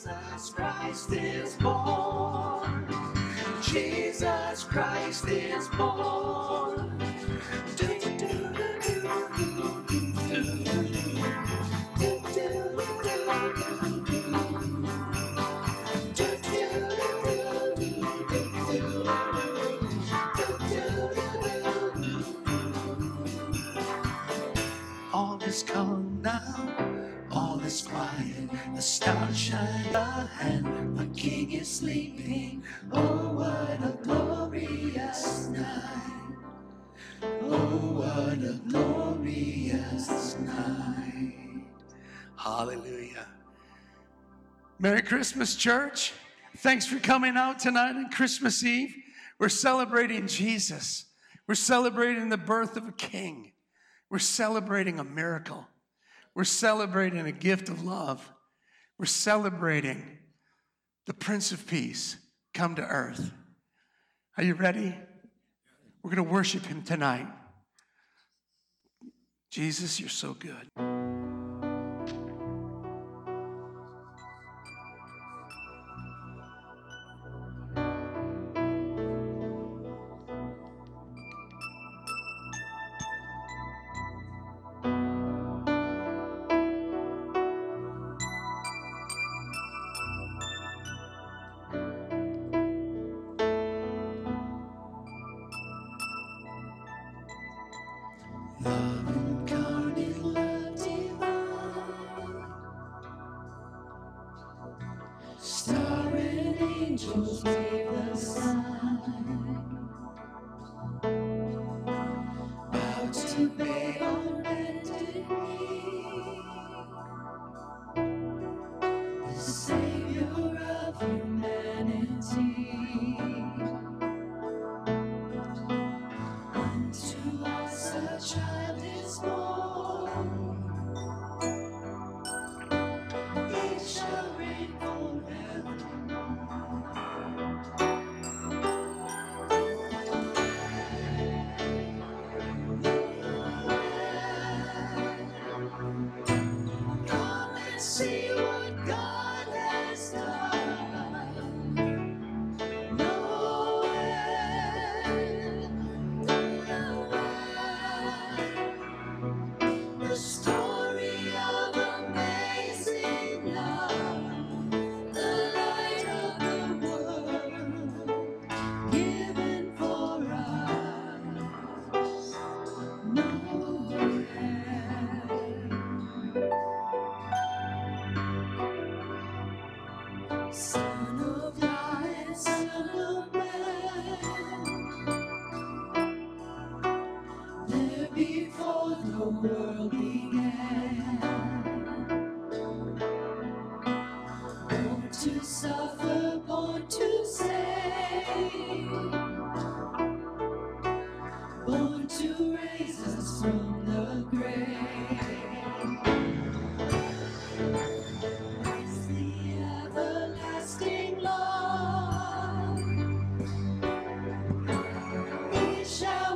Jesus Christ is born. Jesus Christ is born. The stars shine ahead, the king is sleeping. Oh, what a glorious night! Oh, what a glorious night! Hallelujah. Merry Christmas, church. Thanks for coming out tonight on Christmas Eve. We're celebrating Jesus. We're celebrating the birth of a king. We're celebrating a miracle. We're celebrating a gift of love. We're celebrating the Prince of Peace come to earth. Are you ready? We're going to worship him tonight. Jesus, you're so good. Angels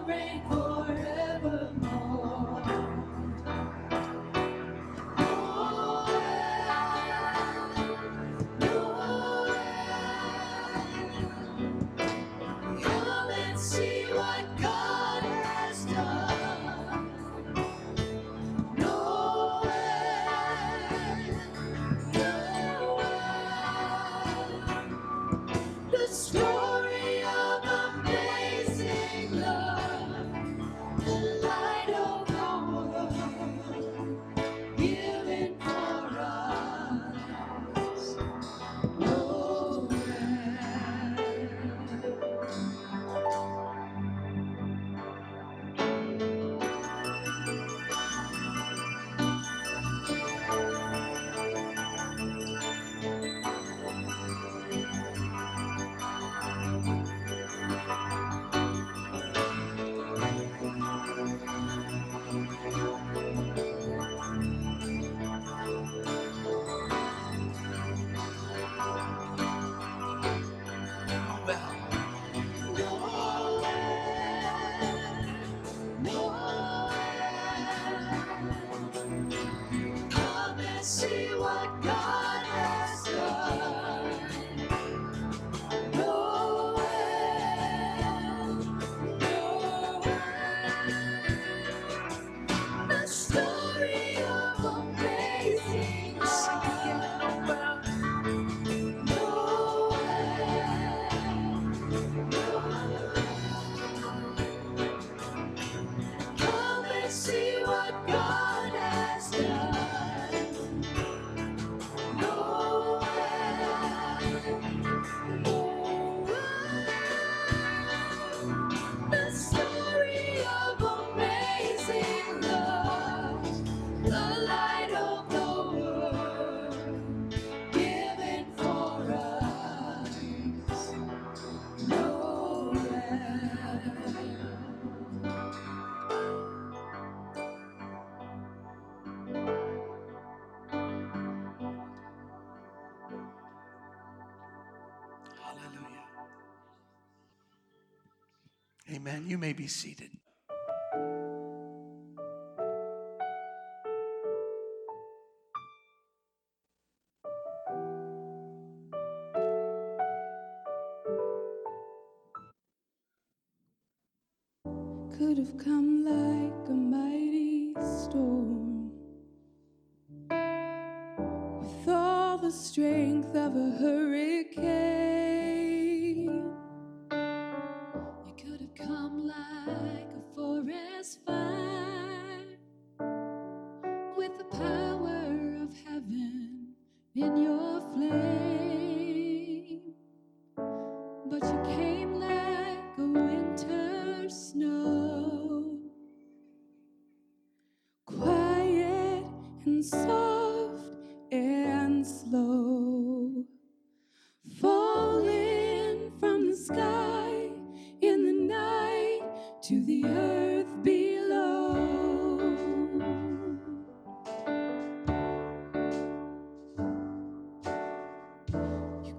shall You may be seated.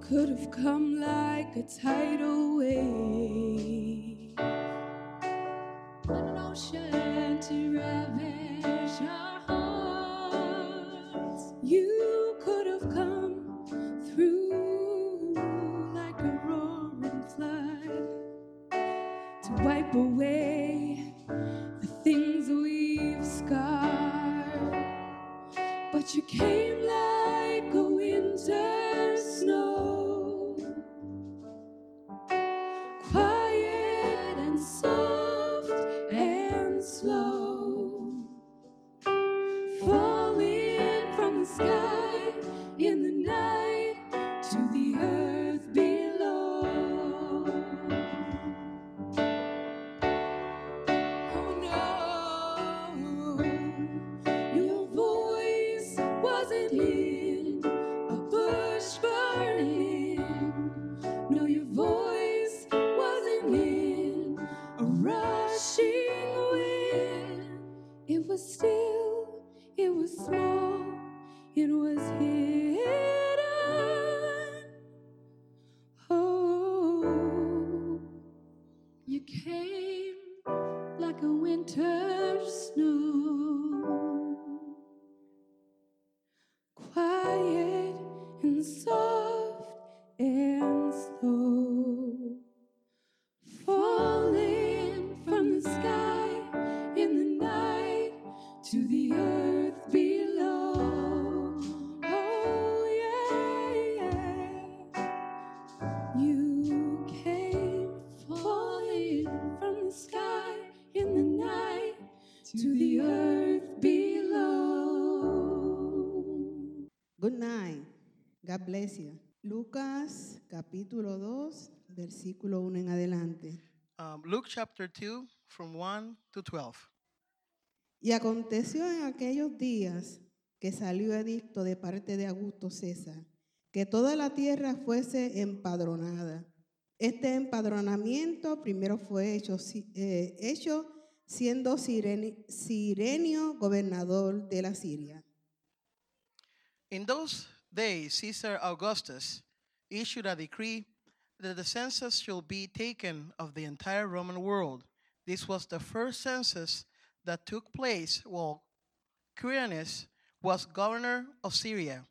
Could have come like a tidal wave, You. Lucas capítulo 2, versículo 1 en adelante. Um, Luke chapter 2, from 1 to 12. Y aconteció en aquellos días que salió edicto de parte de Augusto César, que toda la tierra fuese empadronada. Este empadronamiento primero fue hecho, eh, hecho siendo Sireni- Sirenio gobernador de la Siria. In those days, Caesar Augustus issued a decree that the census should be taken of the entire Roman world. This was the first census that took place while Quirinius was governor of Syria.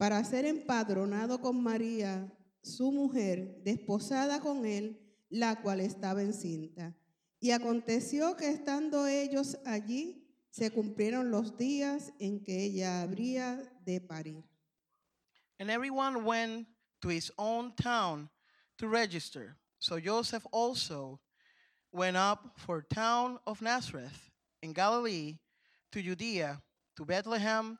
para ser empadronado con María, su mujer, desposada con él, la cual estaba encinta. Y aconteció que estando ellos allí, se cumplieron los días en que ella habría de parir. And everyone went to his own town to register. So Joseph also went up for town of Nazareth in Galilee to Judea to Bethlehem,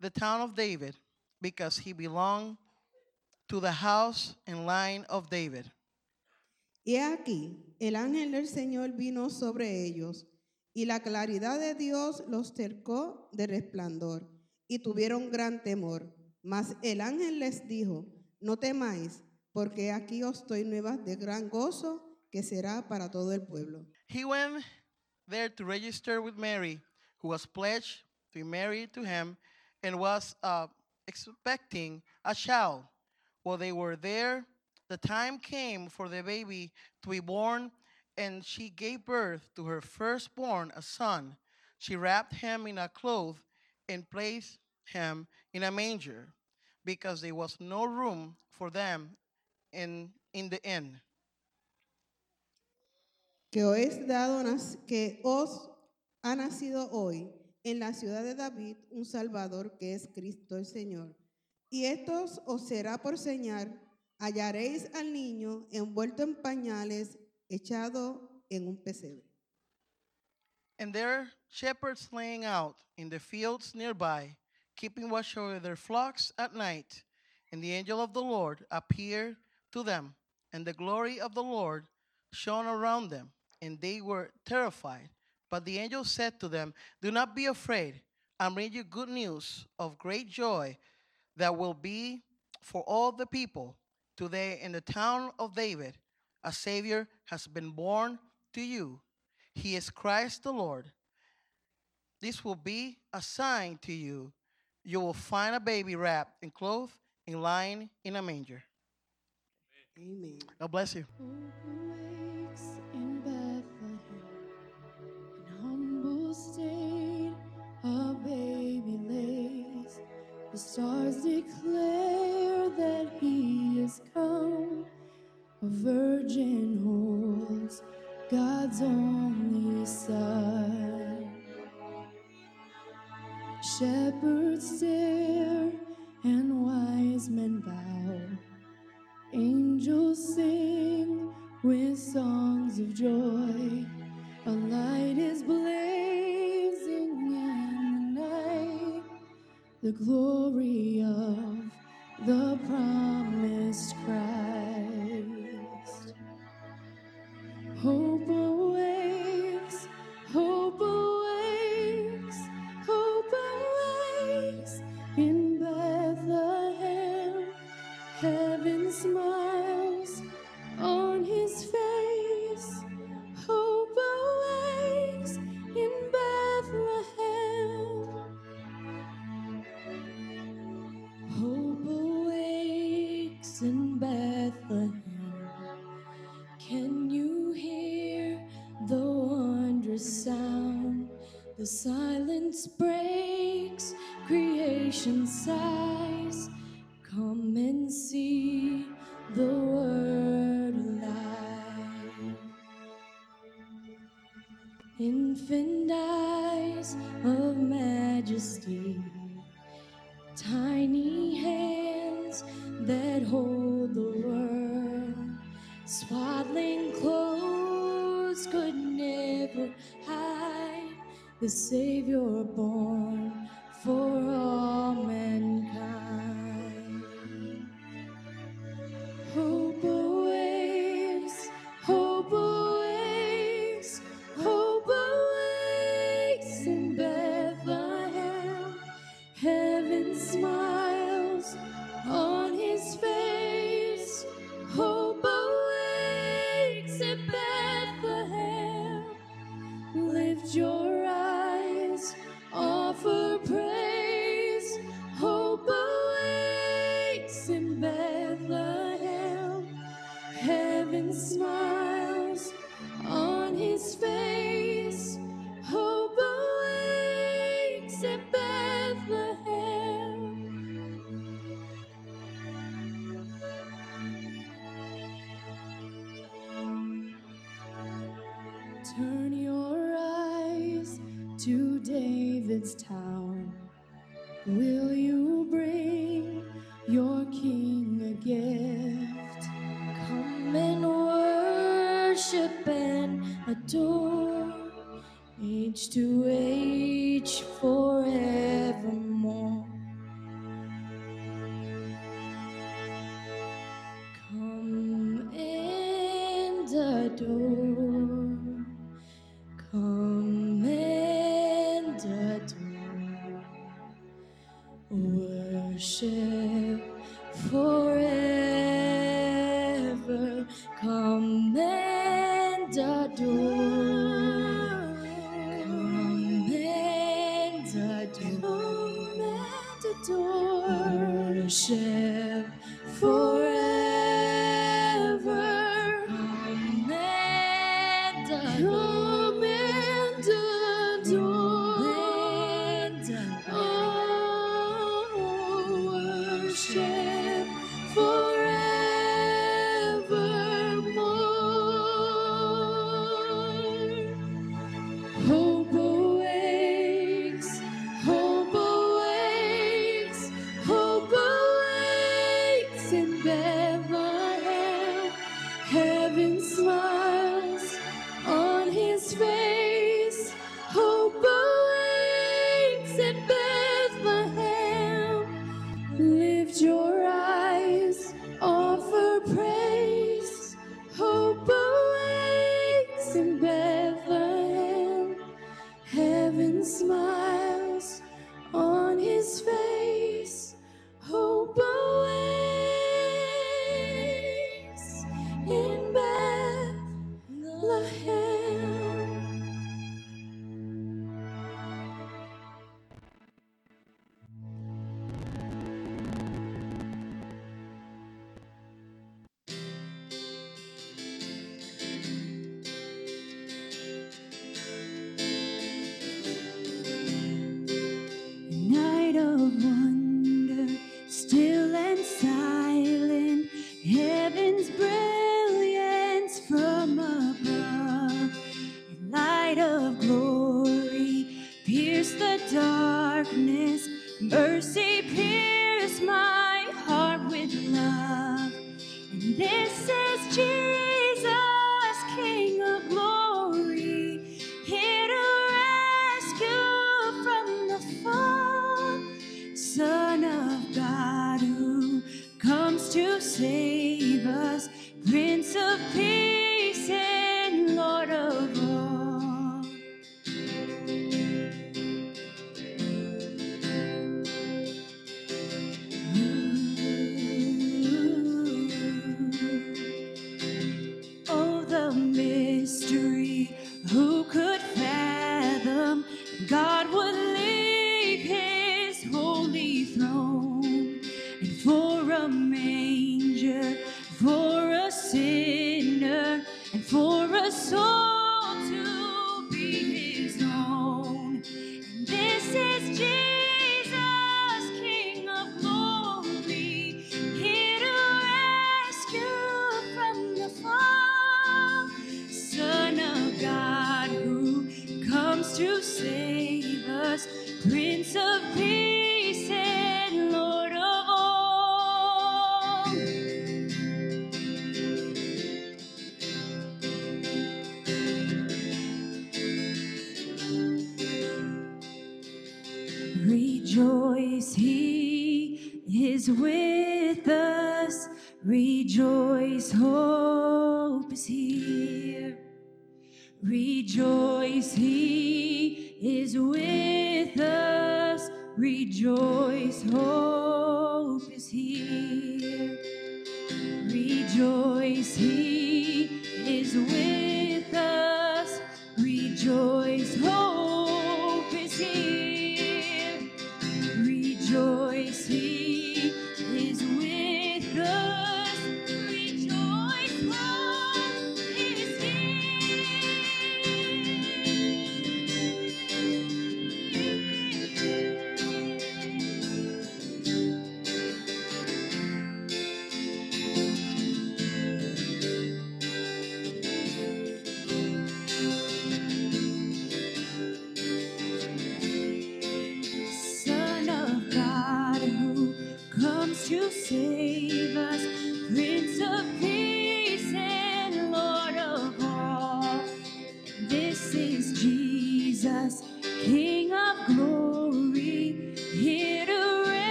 the town of David, because he belonged to the house and line of David. Y he aquí, el ángel del Señor vino sobre ellos, y la claridad de Dios los cercó de resplandor, y tuvieron gran temor. Mas el ángel les dijo, no temáis, porque aquí os doy nuevas de gran gozo, que será para todo el pueblo. He went there to register with Mary, who was pledged to be married to him and was uh, expecting a child. While they were there, the time came for the baby to be born, and she gave birth to her firstborn, a son. She wrapped him in a cloth and placed him in a manger because there was no room for them in, in the inn. que os, dado, que os ha nacido hoy en la ciudad de David un Salvador que es Cristo el Señor. Y esto os- será por señal, hallaréis al niño envuelto en pañales, echado en un pesebre. And there shepherds laying out in the fields nearby, keeping watch over their flocks at night. And the angel of the Lord appeared to them, and the glory of the Lord shone around them, and they were terrified. But the angel said to them, Do not be afraid. I bring you good news of great joy that will be for all the people. Today, in the town of David, a Savior has been born to you. He is Christ the Lord. This will be a sign to you. You will find a baby wrapped in cloth and lying in a manger. Amén. God bless you. Hope wakes in Bethlehem, in humble state, a baby lays. The stars declare that he is come. A virgin holds God's only Son. Shepherds stare and wise men bow. Angels sing with songs of joy. A light is blazing in the night. The glory of the promised Christ.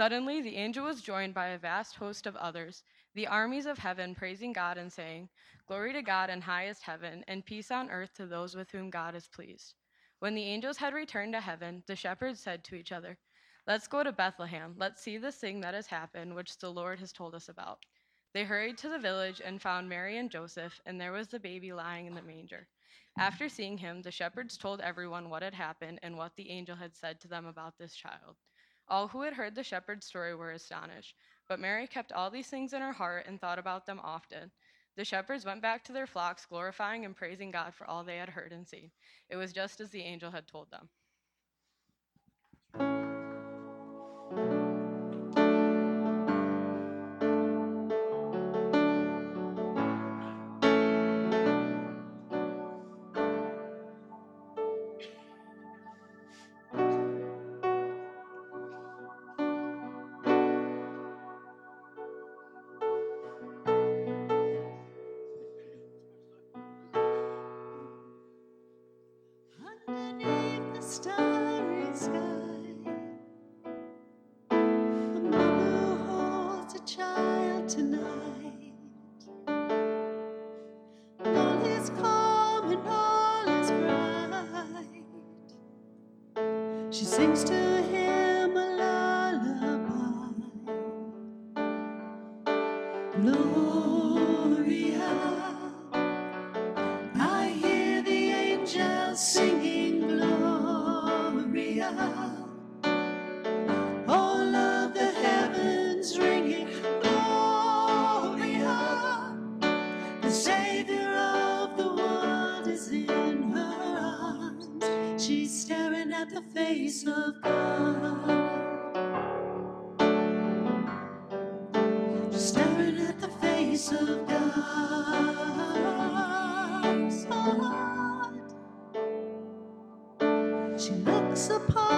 Suddenly, the angel was joined by a vast host of others, the armies of heaven praising God and saying, Glory to God in highest heaven, and peace on earth to those with whom God is pleased. When the angels had returned to heaven, the shepherds said to each other, Let's go to Bethlehem. Let's see this thing that has happened, which the Lord has told us about. They hurried to the village and found Mary and Joseph, and there was the baby lying in the manger. After seeing him, the shepherds told everyone what had happened and what the angel had said to them about this child. All who had heard the shepherd's story were astonished, but Mary kept all these things in her heart and thought about them often. The shepherds went back to their flocks, glorifying and praising God for all they had heard and seen. It was just as the angel had told them. Upon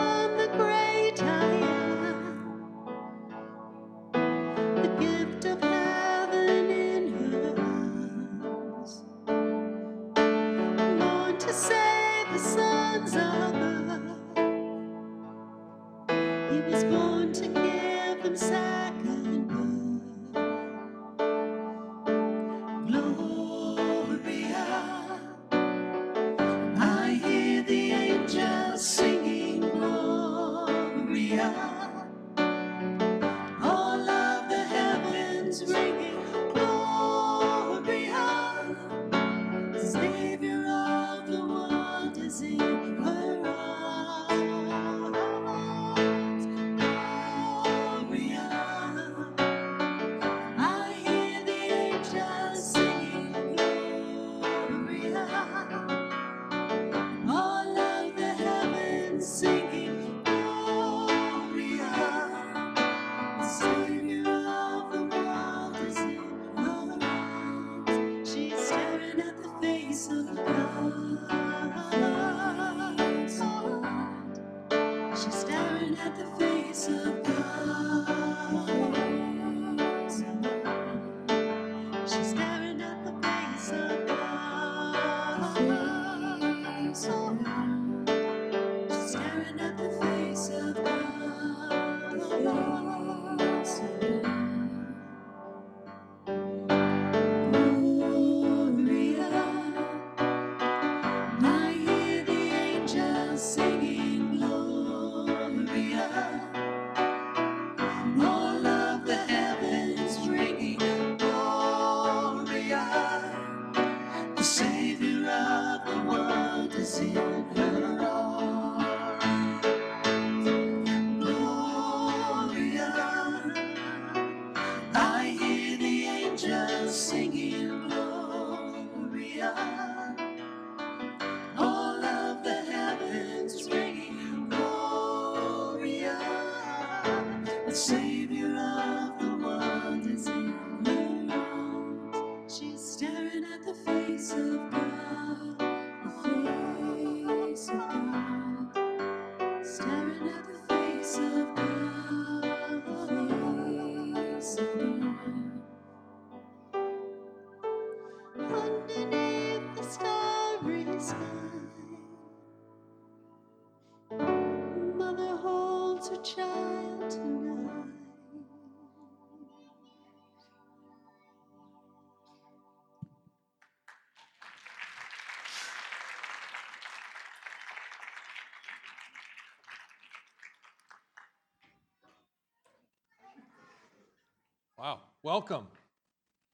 welcome.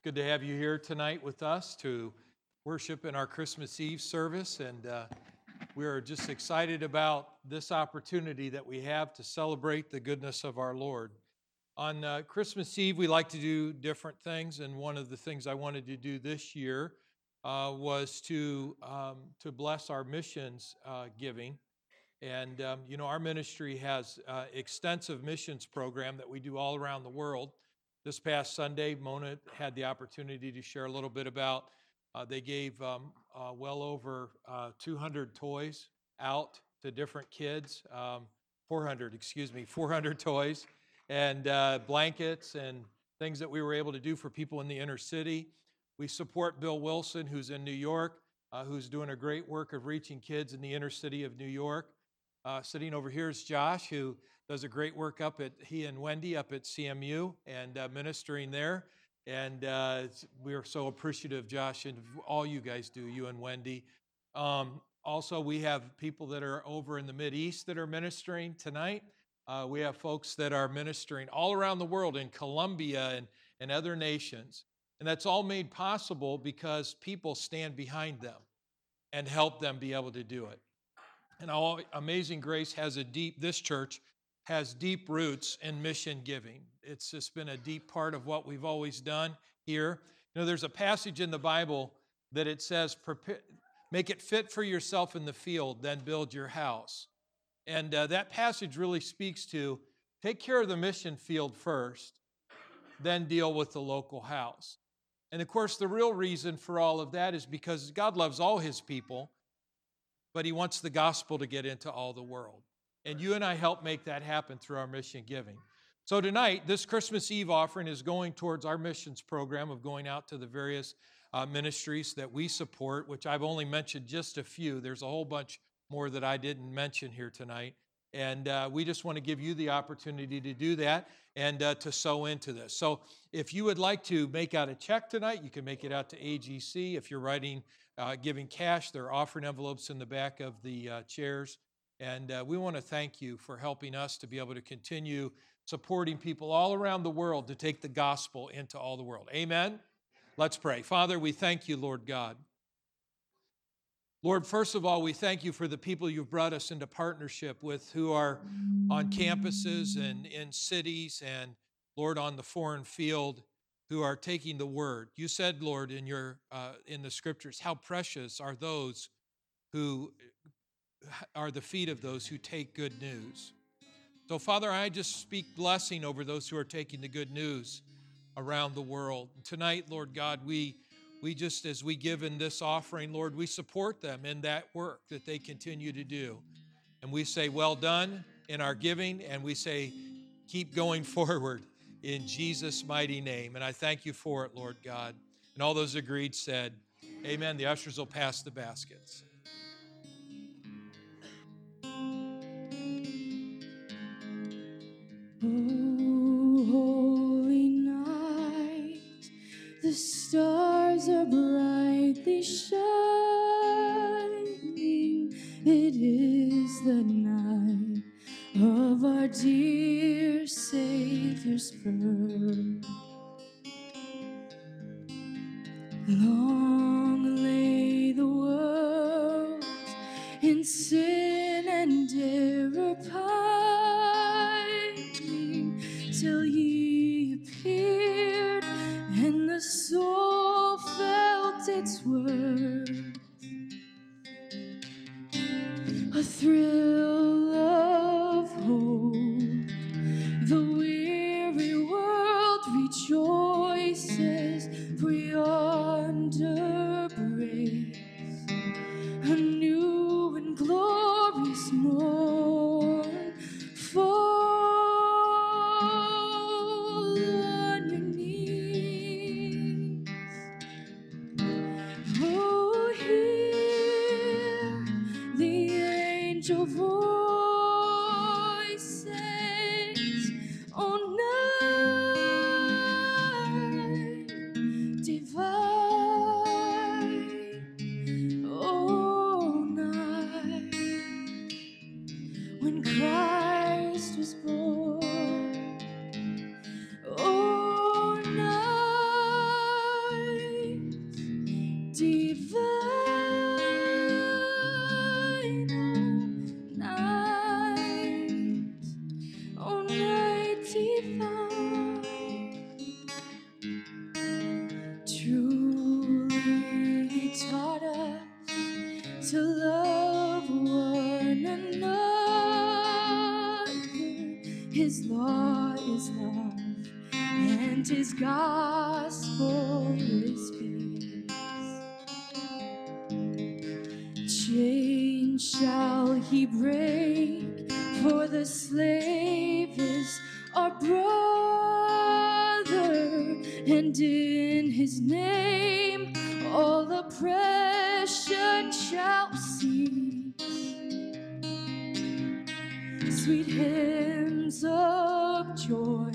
Good to have you here tonight with us to worship in our Christmas Eve service. And uh, we are just excited about this opportunity that we have to celebrate the goodness of our Lord. On uh, Christmas Eve, we like to do different things. And one of the things I wanted to do this year uh, was to, um, to bless our missions uh, giving. And, um, you know, our ministry has uh, extensive missions program that we do all around the world. This past Sunday, Mona had the opportunity to share a little bit about. Uh, they gave um, uh, well over uh, 200 toys out to different kids, um, 400, excuse me, 400 toys, and uh, blankets and things that we were able to do for people in the inner city. We support Bill Wilson, who's in New York, uh, who's doing a great work of reaching kids in the inner city of New York. Uh, sitting over here is Josh, who does a great work up at he and Wendy up at CMU and uh, ministering there. And uh, we are so appreciative, Josh, and all you guys do, you and Wendy. Um, also, we have people that are over in the Mid East that are ministering tonight. Uh, we have folks that are ministering all around the world in Colombia and, and other nations. And that's all made possible because people stand behind them and help them be able to do it. And all Amazing Grace has a deep, this church has deep roots in mission giving. It's just been a deep part of what we've always done here. You know, there's a passage in the Bible that it says, make it fit for yourself in the field, then build your house. And uh, that passage really speaks to take care of the mission field first, then deal with the local house. And of course, the real reason for all of that is because God loves all his people, but he wants the gospel to get into all the world. And you and I help make that happen through our mission giving. So tonight, this Christmas Eve offering is going towards our missions program of going out to the various uh, ministries that we support, which I've only mentioned just a few. There's a whole bunch more that I didn't mention here tonight. And uh, we just want to give you the opportunity to do that and uh, to sow into this. So if you would like to make out a check tonight, you can make it out to AGC. If you're writing, uh, giving cash, there are offering envelopes in the back of the uh, chairs. And uh, we want to thank you for helping us to be able to continue supporting people all around the world to take the gospel into all the world. Amen. Let's pray. Father, we thank you, Lord God. Lord, first of all, we thank you for the people you've brought us into partnership with who are on campuses and in cities and, Lord, on the foreign field who are taking the word. You said, Lord, in, your, uh, in the scriptures, how precious are those who are the feet of those who take good news. So, Father, I just speak blessing over those who are taking the good news around the world. Tonight, Lord God, we we just, as we give in this offering, Lord, we support them in that work that they continue to do. And we say, well done in our giving, and we say, keep going forward in Jesus' mighty name. And I thank you for it, Lord God. And all those agreed said, Amen. The ushers will pass the baskets. Oh, holy night, the stars are brightly shining. It is the night of our dear Savior's birth. A Sweet hymns of joy.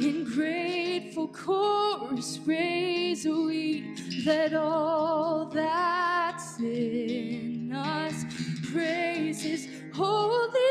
In grateful chorus raise we that all that's in us praise his holy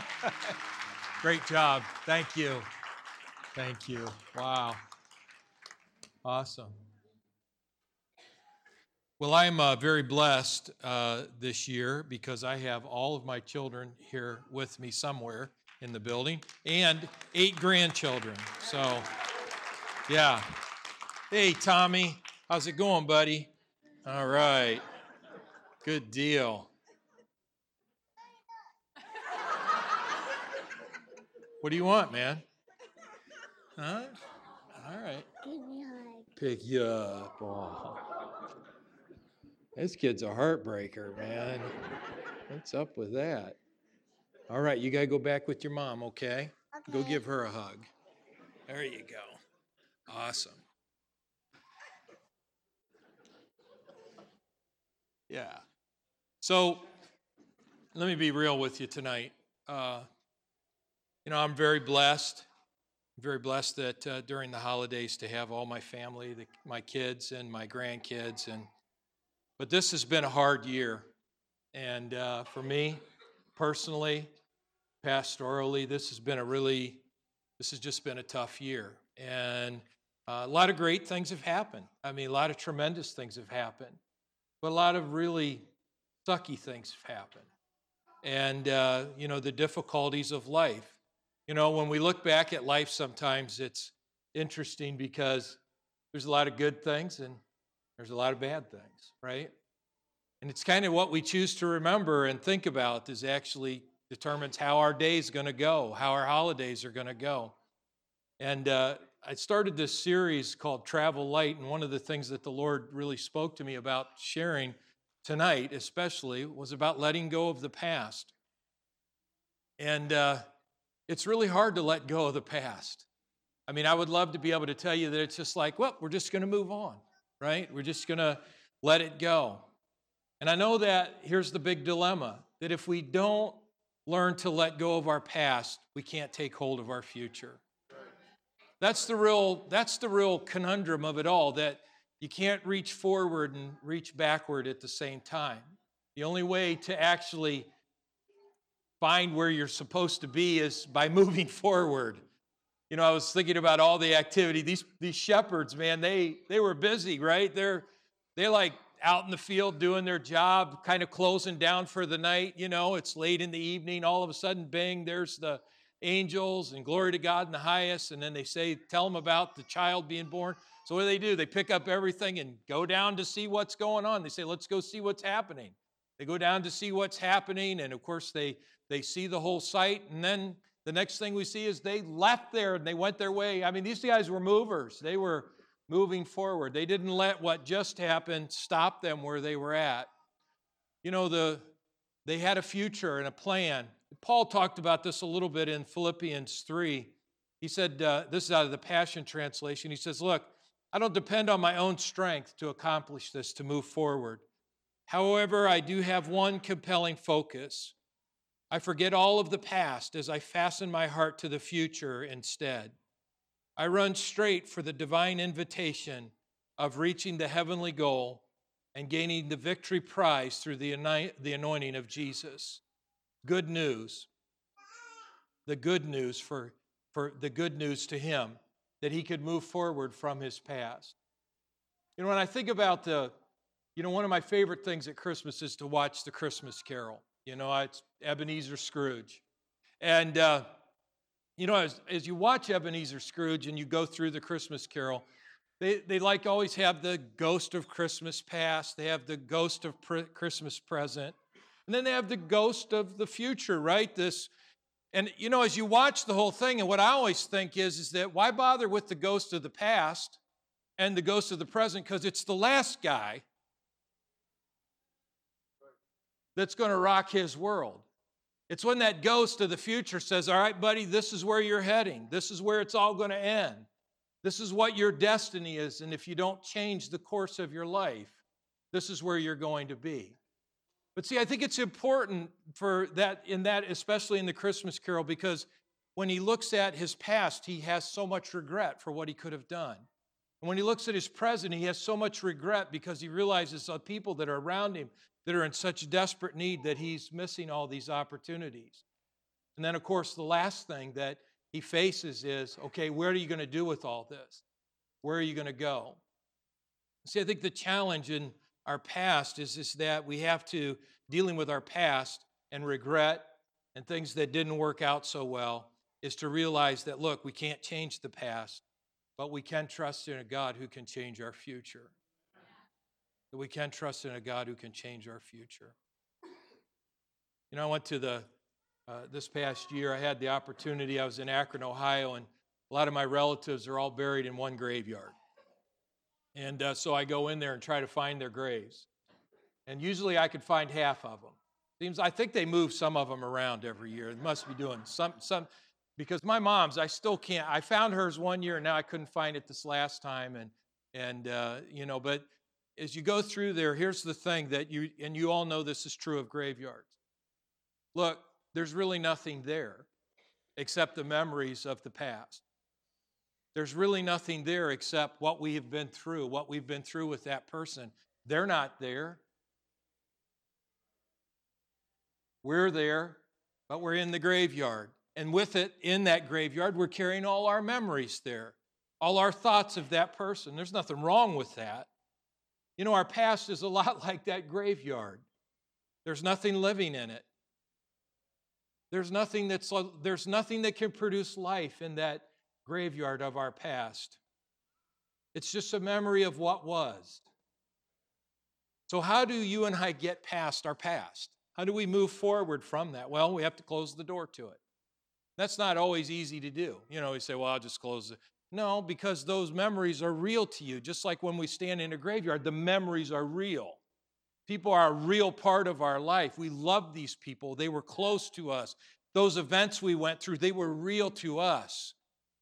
Great job. Thank you. Thank you. Wow. Awesome. Well, I'm uh, very blessed uh, this year because I have all of my children here with me somewhere in the building and eight grandchildren. So, yeah. Hey, Tommy. How's it going, buddy? All right. Good deal. What do you want, man? Huh? All right. Give me a hug. Pick you up. Oh. This kid's a heartbreaker, man. What's up with that? All right, you got to go back with your mom, okay? Go give her a hug. There you go. Awesome. Yeah. So let me be real with you tonight. Uh, you know, I'm very blessed. I'm very blessed that uh, during the holidays to have all my family, the, my kids and my grandkids, and but this has been a hard year, and uh, for me personally, pastorally, this has been a really, this has just been a tough year, and uh, a lot of great things have happened. I mean, a lot of tremendous things have happened, but a lot of really sucky things have happened, and uh, you know the difficulties of life you know, when we look back at life, sometimes it's interesting because there's a lot of good things and there's a lot of bad things, right? And it's kind of what we choose to remember and think about is actually determines how our day is going to go, how our holidays are going to go. And uh, I started this series called Travel Light, and one of the things that the Lord really spoke to me about sharing tonight, especially, was about letting go of the past. And uh, it's really hard to let go of the past. I mean, I would love to be able to tell you that it's just like, well, we're just going to move on, right? We're just going to let it go. And I know that here's the big dilemma that if we don't learn to let go of our past, we can't take hold of our future. That's the real that's the real conundrum of it all that you can't reach forward and reach backward at the same time. The only way to actually find where you're supposed to be is by moving forward. You know, I was thinking about all the activity. These these shepherds, man, they they were busy, right? They're they like out in the field doing their job, kind of closing down for the night. You know, it's late in the evening. All of a sudden, bang, there's the angels and glory to God in the highest. And then they say, tell them about the child being born. So what do they do? They pick up everything and go down to see what's going on. They say, let's go see what's happening. They go down to see what's happening, and of course, they they see the whole site, and then the next thing we see is they left there and they went their way. I mean, these guys were movers. They were moving forward. They didn't let what just happened stop them where they were at. You know, the they had a future and a plan. Paul talked about this a little bit in Philippians 3. He said, uh, this is out of the Passion Translation. He says, Look, I don't depend on my own strength to accomplish this, to move forward. However, I do have one compelling focus. I forget all of the past as I fasten my heart to the future instead. I run straight for the divine invitation of reaching the heavenly goal and gaining the victory prize through the, anointing of Jesus. Good news. The good news for, for the good news to him that he could move forward from his past. You know, when I think about the, you know, one of my favorite things at Christmas is to watch the Christmas Carol. You know, it's Ebenezer Scrooge. And, uh, you know, as, as you watch Ebenezer Scrooge and you go through the Christmas Carol, they, they like always have the ghost of Christmas past, they have the ghost of Christmas present, and then they have the ghost of the future, right? This, and you know, as you watch the whole thing, and what I always think is, is that why bother with the ghost of the past and the ghost of the present? Because it's the last guy that's going to rock his world. It's when that ghost of the future says, All right, buddy, this is where you're heading. This is where it's all going to end. This is what your destiny is. And if you don't change the course of your life, this is where you're going to be. But see, I think it's important for that, in that, especially in the Christmas carol, because when he looks at his past, he has so much regret for what he could have done. And when he looks at his present, he has so much regret because he realizes the people that are around him that are in such desperate need that he's missing all these opportunities. And then, of course, the last thing that he faces is okay, where are you going to do with all this? Where are you going to go? See, I think the challenge in our past is, is that we have to, dealing with our past and regret and things that didn't work out so well, is to realize that, look, we can't change the past, but we can trust in a God who can change our future. That we can trust in a God who can change our future. You know, I went to the, uh, this past year, I had the opportunity, I was in Akron, Ohio, and a lot of my relatives are all buried in one graveyard. And uh, so I go in there and try to find their graves. And usually I could find half of them. Seems I think they move some of them around every year. They must be doing some some because my mom's I still can't. I found hers one year and now I couldn't find it this last time. And and uh, you know, but as you go through there, here's the thing that you and you all know this is true of graveyards. Look, there's really nothing there except the memories of the past. There's really nothing there except what we have been through, what we've been through with that person. They're not there. We're there, but we're in the graveyard. And with it, in that graveyard, we're carrying all our memories there, all our thoughts of that person. There's nothing wrong with that. You know, our past is a lot like that graveyard. There's nothing living in it. There's nothing that's there's nothing that can produce life in that graveyard of our past. It's just a memory of what was. So, how do you and I get past our past? How do we move forward from that? Well, we have to close the door to it. That's not always easy to do. You know, we say, well, I'll just close it. No, because those memories are real to you. Just like when we stand in a graveyard, the memories are real. People are a real part of our life. We love these people, they were close to us. Those events we went through, they were real to us.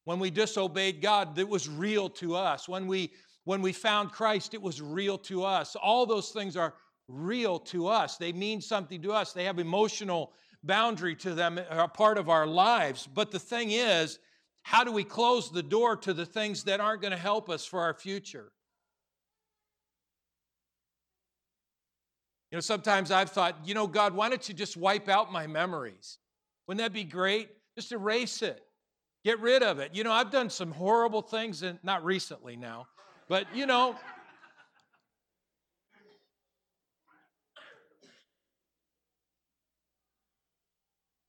When we disobeyed God, it was real to us. When we when we found Christ, it was real to us. All those things are real to us. They mean something to us. They have emotional boundary to them, a part of our lives. But the thing is, how do we close the door to the things that aren't going to help us for our future? You know, sometimes I've thought, you know, God, why don't you just wipe out my memories? Wouldn't that be great? Just erase it. Get rid of it. You know, I've done some horrible things, and not recently now, but you know,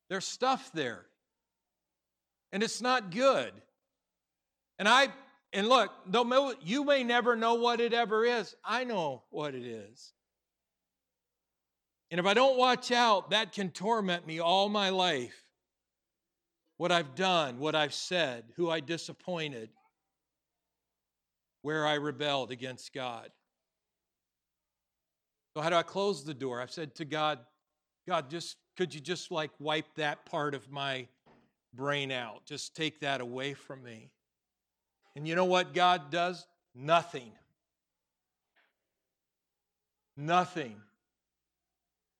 there's stuff there, and it's not good. And I and look, though you may never know what it ever is, I know what it is. And if I don't watch out, that can torment me all my life what I've done, what I've said, who I disappointed, where I rebelled against God. So, how do I close the door? I've said to God, God, just could you just like wipe that part of my brain out? Just take that away from me. And you know what God does? Nothing. Nothing.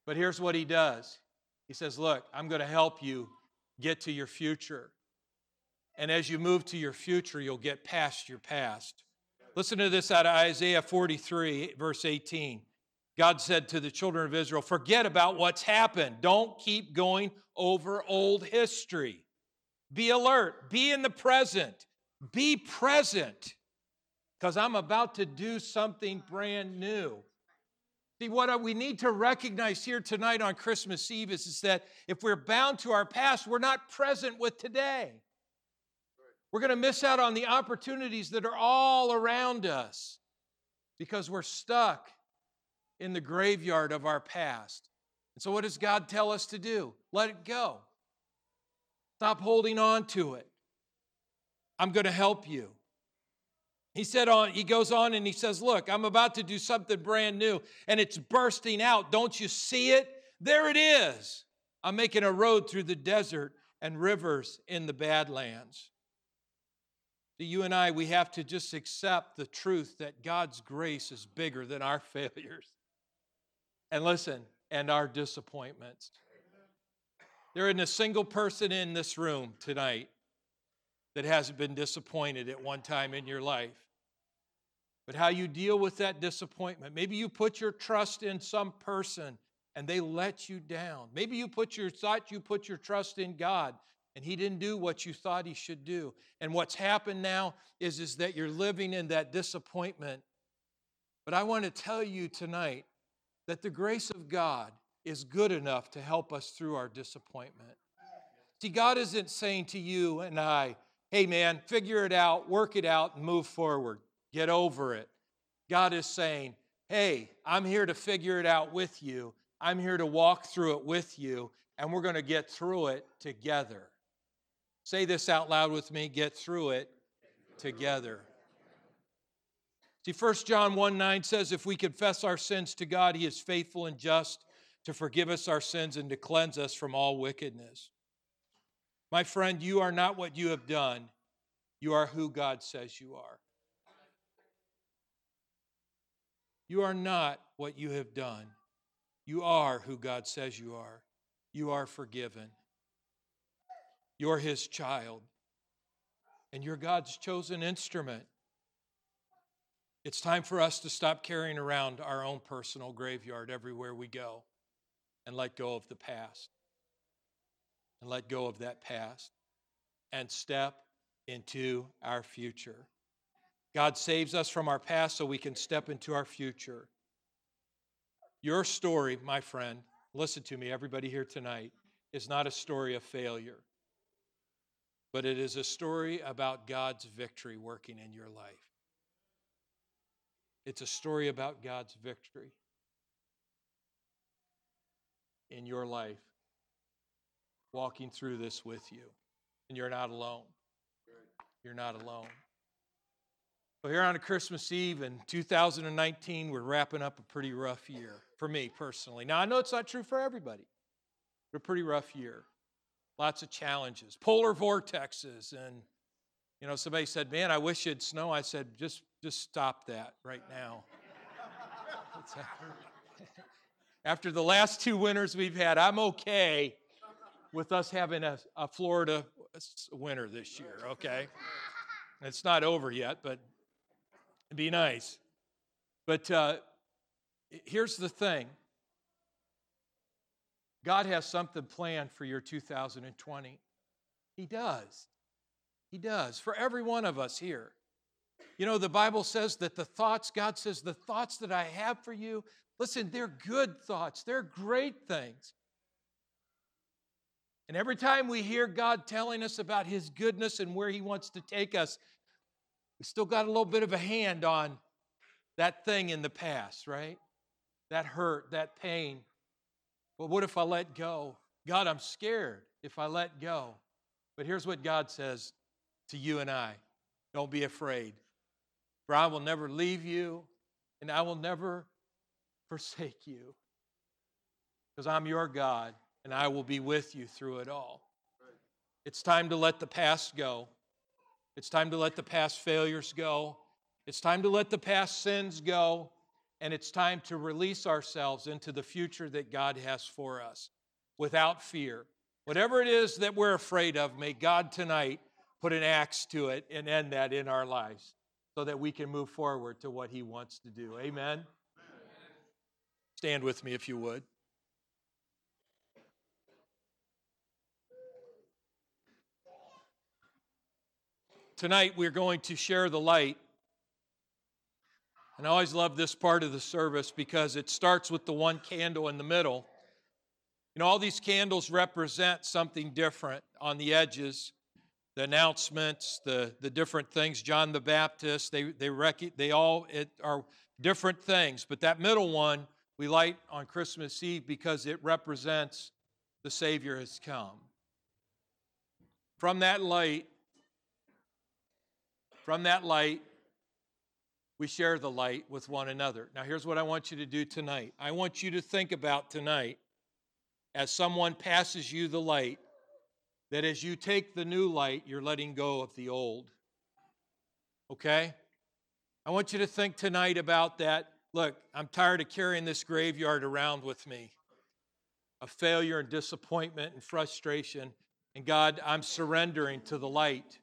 But here's what He does He says, Look, I'm going to help you get to your future. And as you move to your future, you'll get past your past. Listen to this out of Isaiah 43, verse 18. God said to the children of Israel, Forget about what's happened. Don't keep going over old history. Be alert. Be in the present. Be present. Because I'm about to do something brand new. See, what we need to recognize here tonight on Christmas Eve is, is that if we're bound to our past, we're not present with today. We're going to miss out on the opportunities that are all around us because we're stuck in the graveyard of our past. And so, what does God tell us to do? Let it go. Stop holding on to it. I'm going to help you. He said on he goes on and he says, "Look, I'm about to do something brand new and it's bursting out. Don't you see it? There it is. I'm making a road through the desert and rivers in the badlands." You and I, we have to just accept the truth that God's grace is bigger than our failures. And listen, and our disappointments. There isn't a single person in this room tonight that hasn't been disappointed at one time in your life. But how you deal with that disappointment. Maybe you put your trust in some person and they let you down. Maybe you put your thought you put your trust in God and he didn't do what you thought he should do. And what's happened now is, is that you're living in that disappointment. But I want to tell you tonight that the grace of God is good enough to help us through our disappointment. See, God isn't saying to you and I, hey man, figure it out, work it out, and move forward, get over it. God is saying, hey, I'm here to figure it out with you. I'm here to walk through it with you, and we're going to get through it together. Say this out loud with me get through it together. See, 1 John 1 9 says, If we confess our sins to God, He is faithful and just to forgive us our sins and to cleanse us from all wickedness. My friend, you are not what you have done, you are who God says you are. You are not what you have done. You are who God says you are. You are forgiven. You're His child. And you're God's chosen instrument. It's time for us to stop carrying around our own personal graveyard everywhere we go and let go of the past. And let go of that past and step into our future. God saves us from our past so we can step into our future. Your story, my friend, listen to me, everybody here tonight, is not a story of failure, but it is a story about God's victory working in your life. It's a story about God's victory in your life, walking through this with you. And you're not alone. You're not alone. Well, here on a Christmas Eve in 2019, we're wrapping up a pretty rough year for me personally. Now, I know it's not true for everybody, but a pretty rough year. Lots of challenges, polar vortexes, and you know, somebody said, "Man, I wish it'd snow." I said, "Just, just stop that right now." After the last two winters we've had, I'm okay with us having a, a Florida winter this year, okay? It's not over yet, but it'd be nice. But uh, here's the thing God has something planned for your 2020. He does. He does. For every one of us here. You know, the Bible says that the thoughts, God says, the thoughts that I have for you, listen, they're good thoughts, they're great things. And every time we hear God telling us about His goodness and where He wants to take us, we still got a little bit of a hand on that thing in the past, right? That hurt, that pain. But what if I let go? God, I'm scared if I let go. But here's what God says to you and I don't be afraid. For I will never leave you and I will never forsake you. Because I'm your God and I will be with you through it all. It's time to let the past go. It's time to let the past failures go. It's time to let the past sins go. And it's time to release ourselves into the future that God has for us without fear. Whatever it is that we're afraid of, may God tonight put an axe to it and end that in our lives so that we can move forward to what He wants to do. Amen? Stand with me if you would. Tonight we're going to share the light. And I always love this part of the service because it starts with the one candle in the middle. You know, all these candles represent something different on the edges the announcements, the, the different things. John the Baptist, they, they, rec- they all it are different things. But that middle one we light on Christmas Eve because it represents the Savior has come. From that light, from that light, we share the light with one another. Now, here's what I want you to do tonight I want you to think about tonight as someone passes you the light that as you take the new light, you're letting go of the old. Okay? I want you to think tonight about that. Look, I'm tired of carrying this graveyard around with me. of failure and disappointment and frustration. And God, I'm surrendering to the light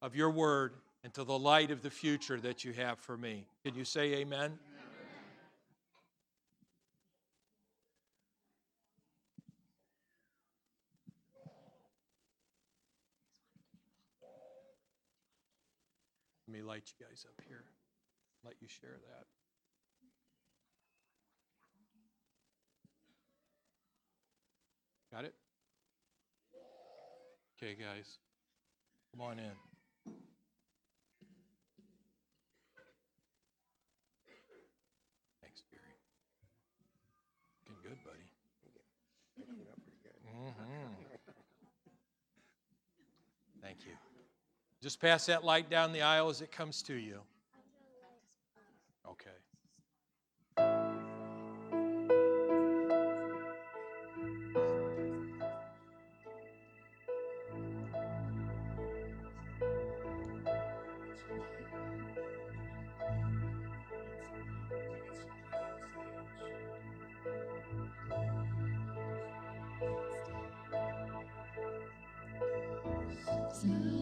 of your word and to the light of the future that you have for me. Can you say amen? Let me light you guys up here. Let you share that. Got it? Okay, guys. Come on in. Thanks, Gary. Looking good, buddy. Mhm. Thank you. Just pass that light down the aisle as it comes to you. Silent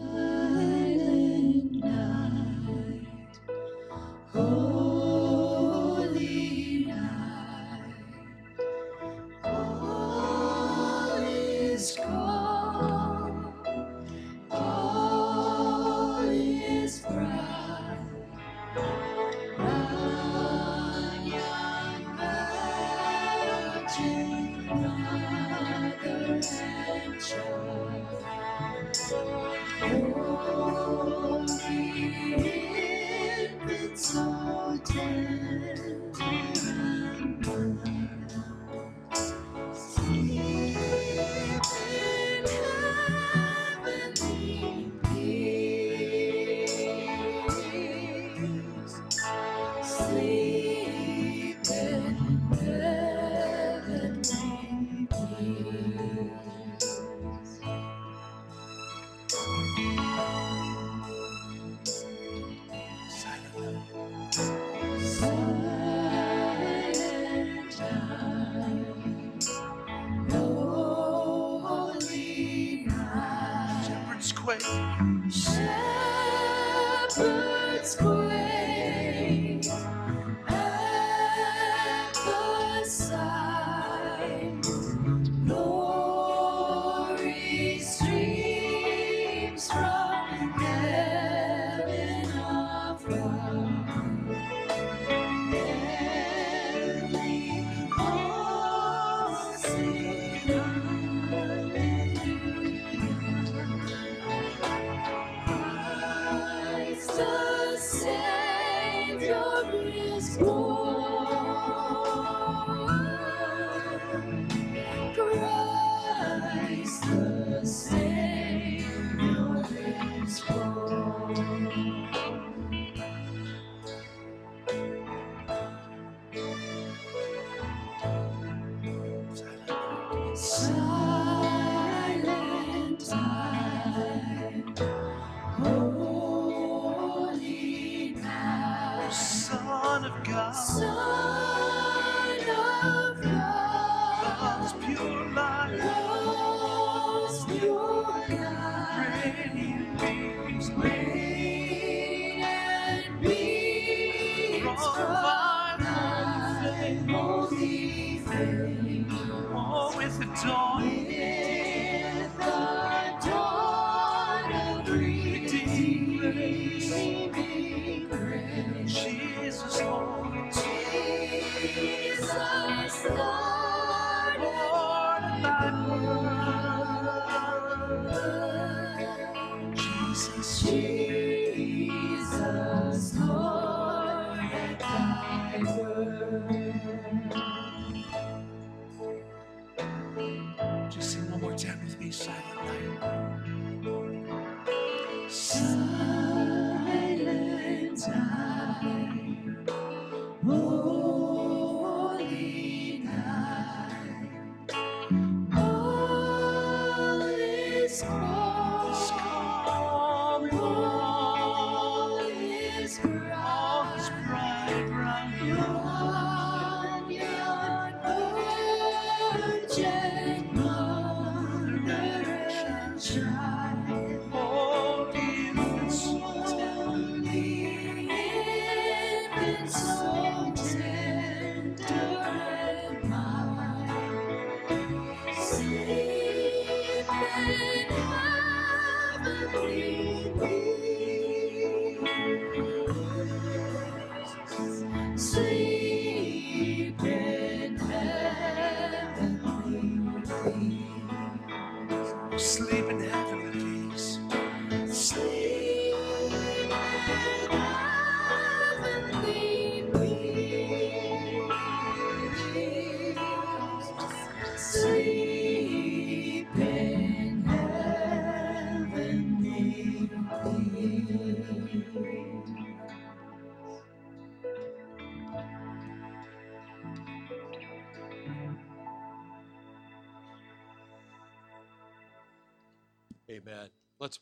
is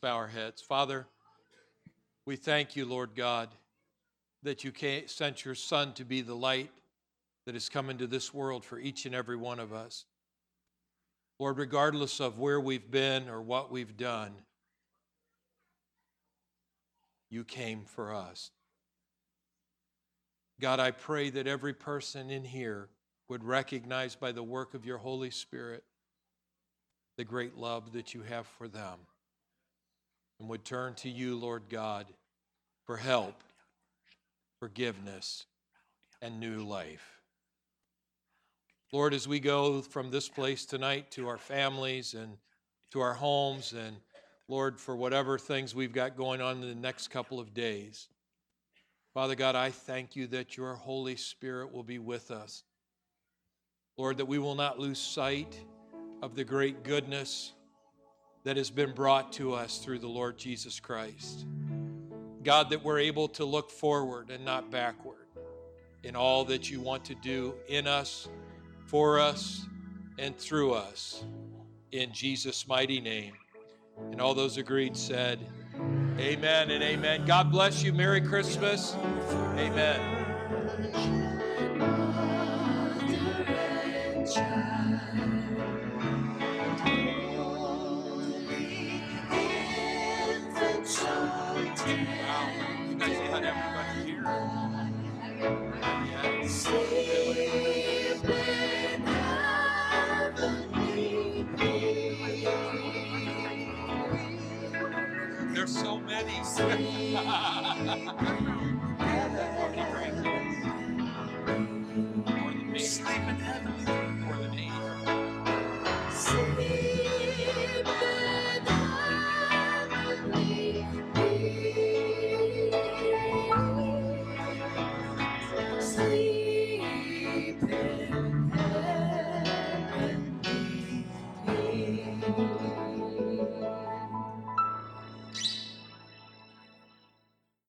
bow our heads. Father, we thank you, Lord God, that you sent your Son to be the light that has come into this world for each and every one of us. Lord, regardless of where we've been or what we've done, you came for us. God, I pray that every person in here would recognize by the work of your Holy Spirit the great love that you have for them and would turn to you, Lord God, for help, forgiveness, and new life. Lord, as we go from this place tonight to our families and to our homes, and Lord, for whatever things we've got going on in the next couple of days, Father God, I thank you that your Holy Spirit will be with us. Lord, that we will not lose sight of the great goodness that has been brought to us through the Lord Jesus Christ. God, that we're able to look forward and not backward in all that you want to do in us, for us, and through us. In Jesus' mighty name. And all those agreed said, Amen and amen. God bless you. Merry Christmas. Amen. Many.